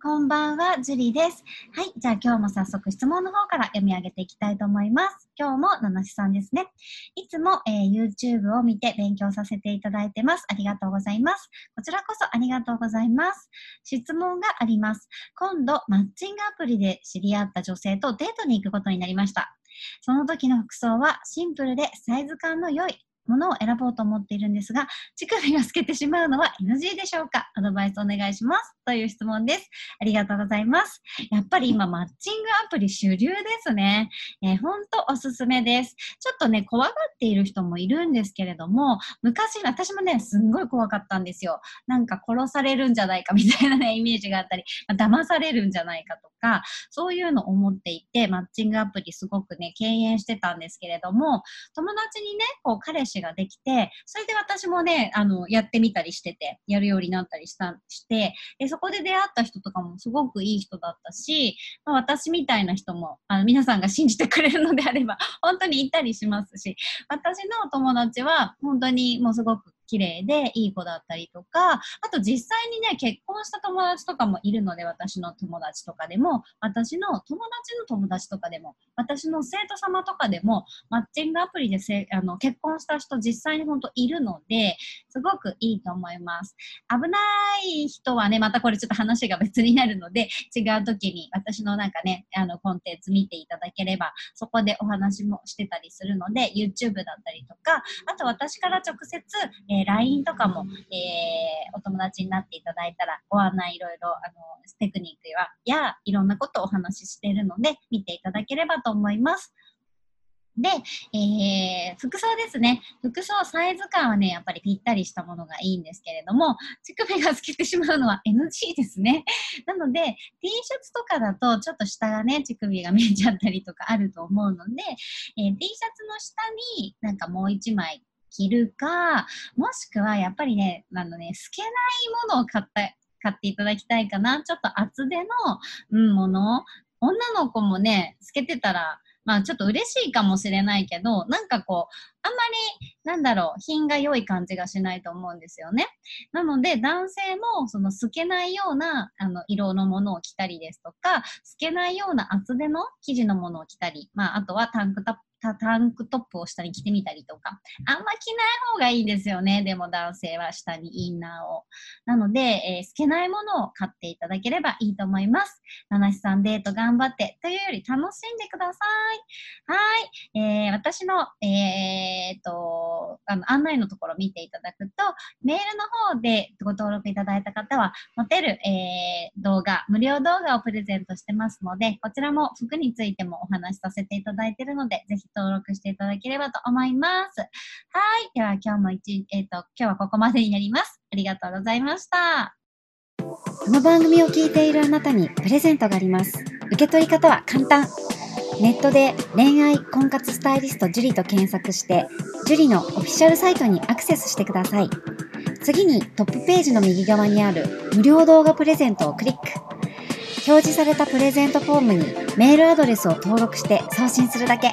こんばんは、ジュリーです。はい。じゃあ今日も早速質問の方から読み上げていきたいと思います。今日もナナシさんですね。いつも、えー、YouTube を見て勉強させていただいてます。ありがとうございます。こちらこそありがとうございます。質問があります。今度、マッチングアプリで知り合った女性とデートに行くことになりました。その時の服装はシンプルでサイズ感の良いものを選ぼうと思っているんですが、乳首が透けてしまうのは NG でしょうか？アドバイスお願いします。という質問です。ありがとうございます。やっぱり今、マッチングアプリ主流ですね。えー、ほんとおすすめです。ちょっとね、怖がっている人もいるんですけれども、昔、私もね、すんごい怖かったんですよ。なんか殺されるんじゃないかみたいなね、イメージがあったり、ま、騙されるんじゃないかとか、そういうのを思っていて、マッチングアプリすごくね、敬遠してたんですけれども、友達にね、こう、彼氏ができて、それで私もね、あの、やってみたりしてて、やるようになったりしたして、でそこで出会った人とかもすごくいい人だったし、まあ、私みたいな人も、あの、皆さんが信じてくれるのであれば、本当にいたりしますし、私の友達は本当にもうすごく綺麗でいい子だったりとか、あと実際にね、結婚した友達とかもいるので、私の友達とかでも、私の友達の友達とかでも、私の生徒様とかでも、マッチングアプリでせあの結婚した人実際に本当いるので、すごくいいと思います。危ない人はね、またこれちょっと話が別になるので、違う時に私のなんかね、あのコンテンツ見ていただければ、そこでお話もしてたりするので、YouTube だったりとか、あと私から直接、ええー、LINE とかも、えー、お友達になっていただいたら、ご案内いろいろ、あの、テクニックや、やいろんなことをお話ししているので、見ていただければと思います。で、えー、服装ですね。服装、サイズ感はね、やっぱりぴったりしたものがいいんですけれども、乳首が透けてしまうのは NG ですね。なので、T シャツとかだと、ちょっと下がね、乳首が見えちゃったりとかあると思うので、えー、T シャツの下になんかもう一枚着るか、もしくはやっぱりね、あのね、透けないものを買った、買っていただきたいかな。ちょっと厚手の、うん、もの。女の子もね、透けてたら、まあちょっと嬉しいかもしれないけど、なんかこう、あんまり、なんだろう、品が良い感じがしないと思うんですよね。なので、男性も、その透けないような、あの、色のものを着たりですとか、透けないような厚手の生地のものを着たり、まあ、あとはタンクトップタンクトップを下に着てみたりとか。あんま着ない方がいいですよね。でも男性は下にインナーを。なので、えー、透けないものを買っていただければいいと思います。七七さんデート頑張ってというより楽しんでください。はい。えー、私の、えー、っと、あの、案内のところを見ていただくと、メールの方でご登録いただいた方は、持てる、えー、動画、無料動画をプレゼントしてますので、こちらも服についてもお話しさせていただいているので、ぜひ登録していただければと思います。はい。では今日も一、えっ、ー、と、今日はここまでになります。ありがとうございました。この番組を聞いているあなたにプレゼントがあります。受け取り方は簡単。ネットで恋愛婚活スタイリスト樹と検索して、樹のオフィシャルサイトにアクセスしてください。次にトップページの右側にある無料動画プレゼントをクリック。表示されたプレゼントフォームにメールアドレスを登録して送信するだけ。